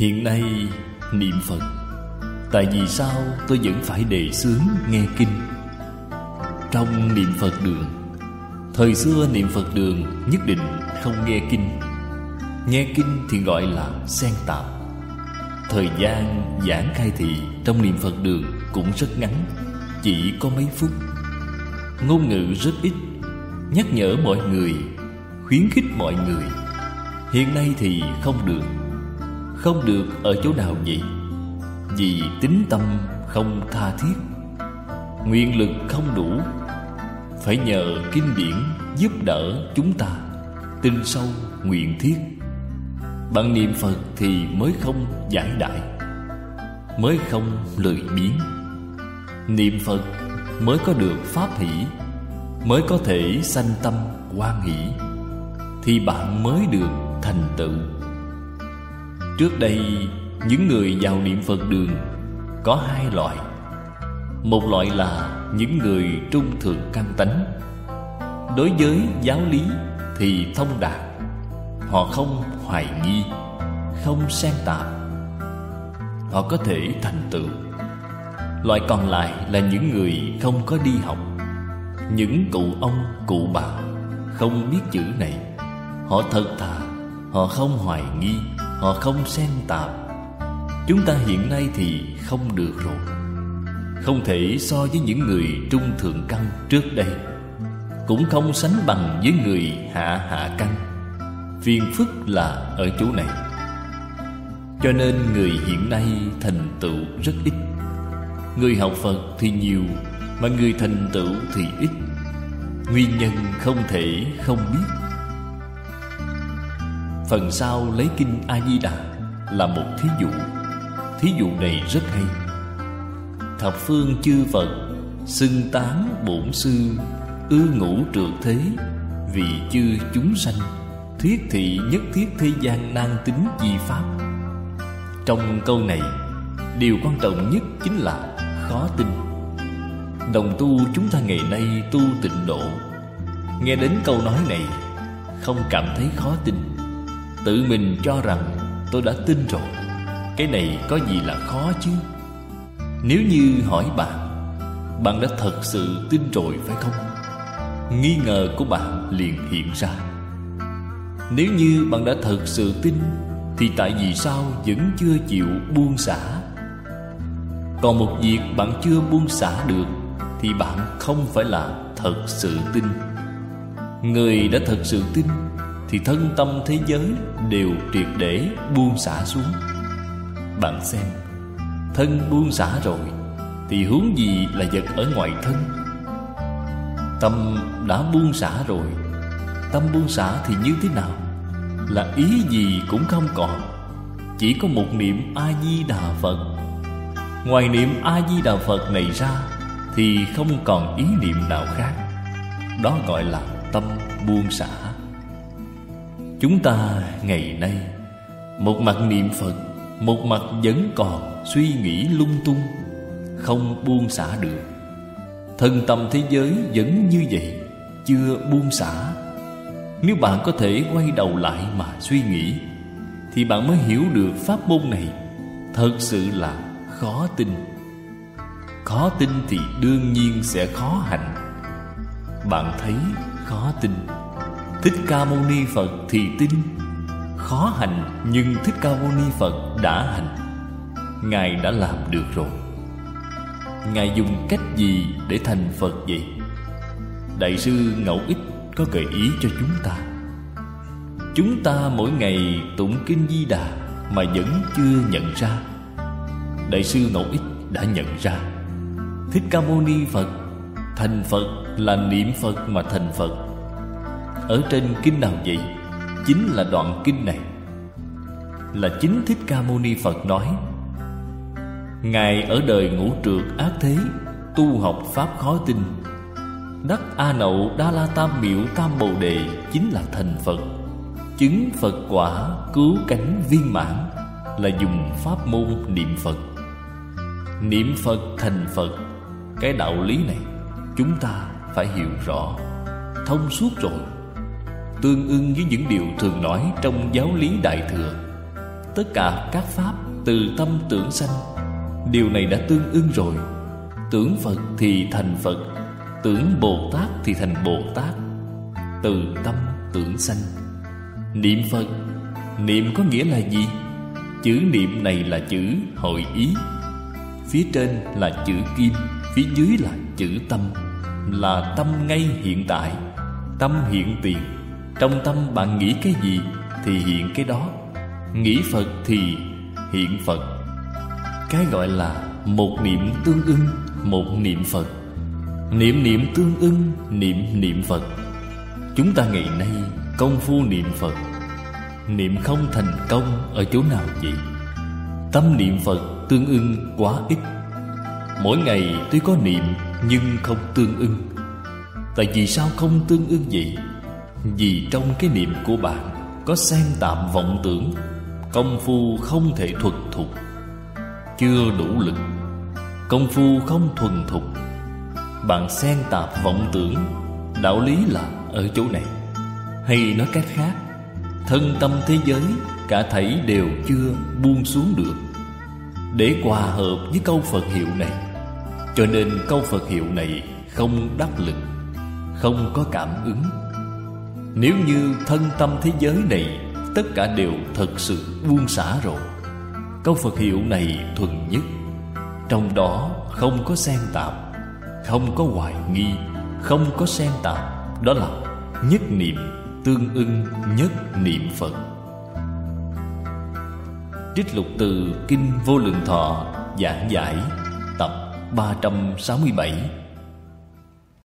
Hiện nay, niệm Phật, Tại vì sao tôi vẫn phải đề xướng nghe kinh? Trong niệm Phật đường, Thời xưa niệm Phật đường nhất định không nghe kinh. Nghe kinh thì gọi là xen tạp. Thời gian giảng khai thị trong niệm Phật đường cũng rất ngắn, Chỉ có mấy phút. Ngôn ngữ rất ít, Nhắc nhở mọi người, Khuyến khích mọi người. Hiện nay thì không được. Không được ở chỗ nào vậy Vì tính tâm không tha thiết Nguyện lực không đủ, Phải nhờ kinh điển giúp đỡ chúng ta Tin sâu nguyện thiết. Bằng niệm Phật thì mới không giải đại, Mới không lười biếng. Niệm Phật mới có được pháp hỷ, Mới có thể sanh tâm quan hỷ, Thì bạn mới được thành tựu. Trước đây những người vào niệm Phật đường Có hai loại. Một loại là những người trung thượng căn tánh. Đối với giáo lý thì thông đạt Họ không hoài nghi Không xen tạp. Họ có thể thành tựu. Loại còn lại là những người không có đi học. Những cụ ông, cụ bà Không biết chữ này. Họ thật thà Họ không hoài nghi. Họ không xen tạp. Chúng ta hiện nay thì không được rồi. Không thể so với những người trung thượng căn trước đây. Cũng không sánh bằng với người hạ hạ căn. Phiền phức là ở chỗ này. Cho nên người hiện nay thành tựu rất ít. Người học Phật thì nhiều, Mà người thành tựu thì ít. Nguyên nhân không thể không biết. Phần sau lấy kinh A-di-đà Là một thí dụ. Thí dụ này rất hay. Thập phương chư Phật Xưng tán bổn sư, Ư ngũ trượt thế, Vì chư chúng sanh Thuyết thị nhất thiết thế gian nan tính di pháp. Trong câu này, Điều quan trọng nhất chính là khó tin. Đồng tu chúng ta ngày nay tu tịnh độ. Nghe đến câu nói này, Không cảm thấy khó tin. Tự mình cho rằng tôi đã tin rồi. Cái này có gì là khó chứ? Nếu như hỏi bạn Bạn đã thật sự tin rồi phải không? Nghi ngờ của bạn liền hiện ra. Nếu như bạn đã thật sự tin, Thì tại vì sao vẫn chưa chịu buông xả? Còn một việc bạn chưa buông xả được, Thì bạn không phải là thật sự tin. Người đã thật sự tin thì thân tâm thế giới đều triệt để buông xả xuống. Bạn xem, Thân buông xả rồi Thì hướng gì là vật ở ngoài thân? Tâm đã buông xả rồi, Tâm buông xả thì như thế nào? Là ý gì cũng không còn, Chỉ có một niệm A-di-đà Phật. Ngoài niệm A-di-đà Phật này ra Thì không còn ý niệm nào khác. Đó gọi là tâm buông xả. Chúng ta ngày nay. Một mặt niệm Phật, Một mặt vẫn còn suy nghĩ lung tung, Không buông xả được. Thân tâm thế giới vẫn như vậy, Chưa buông xả. Nếu bạn có thể quay đầu lại mà suy nghĩ, Thì bạn mới hiểu được pháp môn này Thật sự là khó tin. Khó tin thì đương nhiên sẽ khó hành. Bạn thấy khó tin. Thích Ca Mâu Ni Phật thì tin. Khó hành, nhưng Thích Ca Mâu Ni Phật đã hành. Ngài đã làm được rồi. Ngài dùng cách gì để thành Phật vậy? Đại sư Ngẫu Ích có gợi ý cho chúng ta. Chúng ta mỗi ngày tụng kinh Di Đà Mà vẫn chưa nhận ra. Đại sư Ngẫu Ích đã nhận ra. Thích Ca Mâu Ni Phật, Thành Phật là niệm Phật mà thành Phật. Ở trên kinh nào vậy? Chính là đoạn kinh này. Là chính Thích Ca Mâu Ni Phật nói, Ngài ở đời ngũ trượt ác thế, Tu học Pháp khó tin. Đắc A Nậu Đa La Tam Miệu Tam Bồ Đề Chính là thành Phật. Chứng Phật quả cứu cánh viên mãn Là dùng pháp môn niệm Phật. Niệm Phật thành Phật, Cái đạo lý này Chúng ta phải hiểu rõ. Thông suốt rồi Tương ưng với những điều thường nói Trong giáo lý Đại Thừa. Tất cả các pháp từ tâm tưởng sanh, Điều này đã tương ưng rồi. Tưởng Phật thì thành Phật, Tưởng Bồ Tát thì thành Bồ Tát. Từ tâm tưởng sanh. Niệm Phật, Niệm có nghĩa là gì? Chữ niệm này là chữ hội ý. Phía trên là chữ kim, Phía dưới là chữ tâm. Là tâm ngay hiện tại, Tâm hiện tiền. Trong tâm bạn nghĩ cái gì Thì hiện cái đó. Nghĩ Phật thì hiện Phật. Cái gọi là Một niệm tương ưng, Một niệm Phật. Niệm niệm tương ưng, Niệm niệm Phật. Chúng ta ngày nay công phu niệm Phật. Niệm không thành công ở chỗ nào vậy? Tâm niệm Phật tương ưng quá ít. Mỗi ngày tuy có niệm nhưng không tương ưng. Tại vì sao không tương ưng vậy? Vì trong cái niệm của bạn, có xen tạm vọng tưởng, Công phu không thể thuần thục, Chưa đủ lực. Công phu không thuần thục, Bạn xen tạp vọng tưởng, Đạo lý là ở chỗ này. Hay nói cách khác, Thân tâm thế giới, Cả thảy đều chưa buông xuống được. Để hòa hợp với câu Phật hiệu này, Cho nên câu Phật hiệu này Không đắc lực, Không có cảm ứng. Nếu như thân tâm thế giới này, Tất cả đều thật sự buông xả rồi. Câu Phật hiệu này thuần nhất. Trong đó không có xen tạp, Không có hoài nghi, Không có xen tạp. Đó là nhất niệm, tương ưng nhất niệm Phật. Trích lục từ Kinh Vô Lượng Thọ Giảng giải Tập 367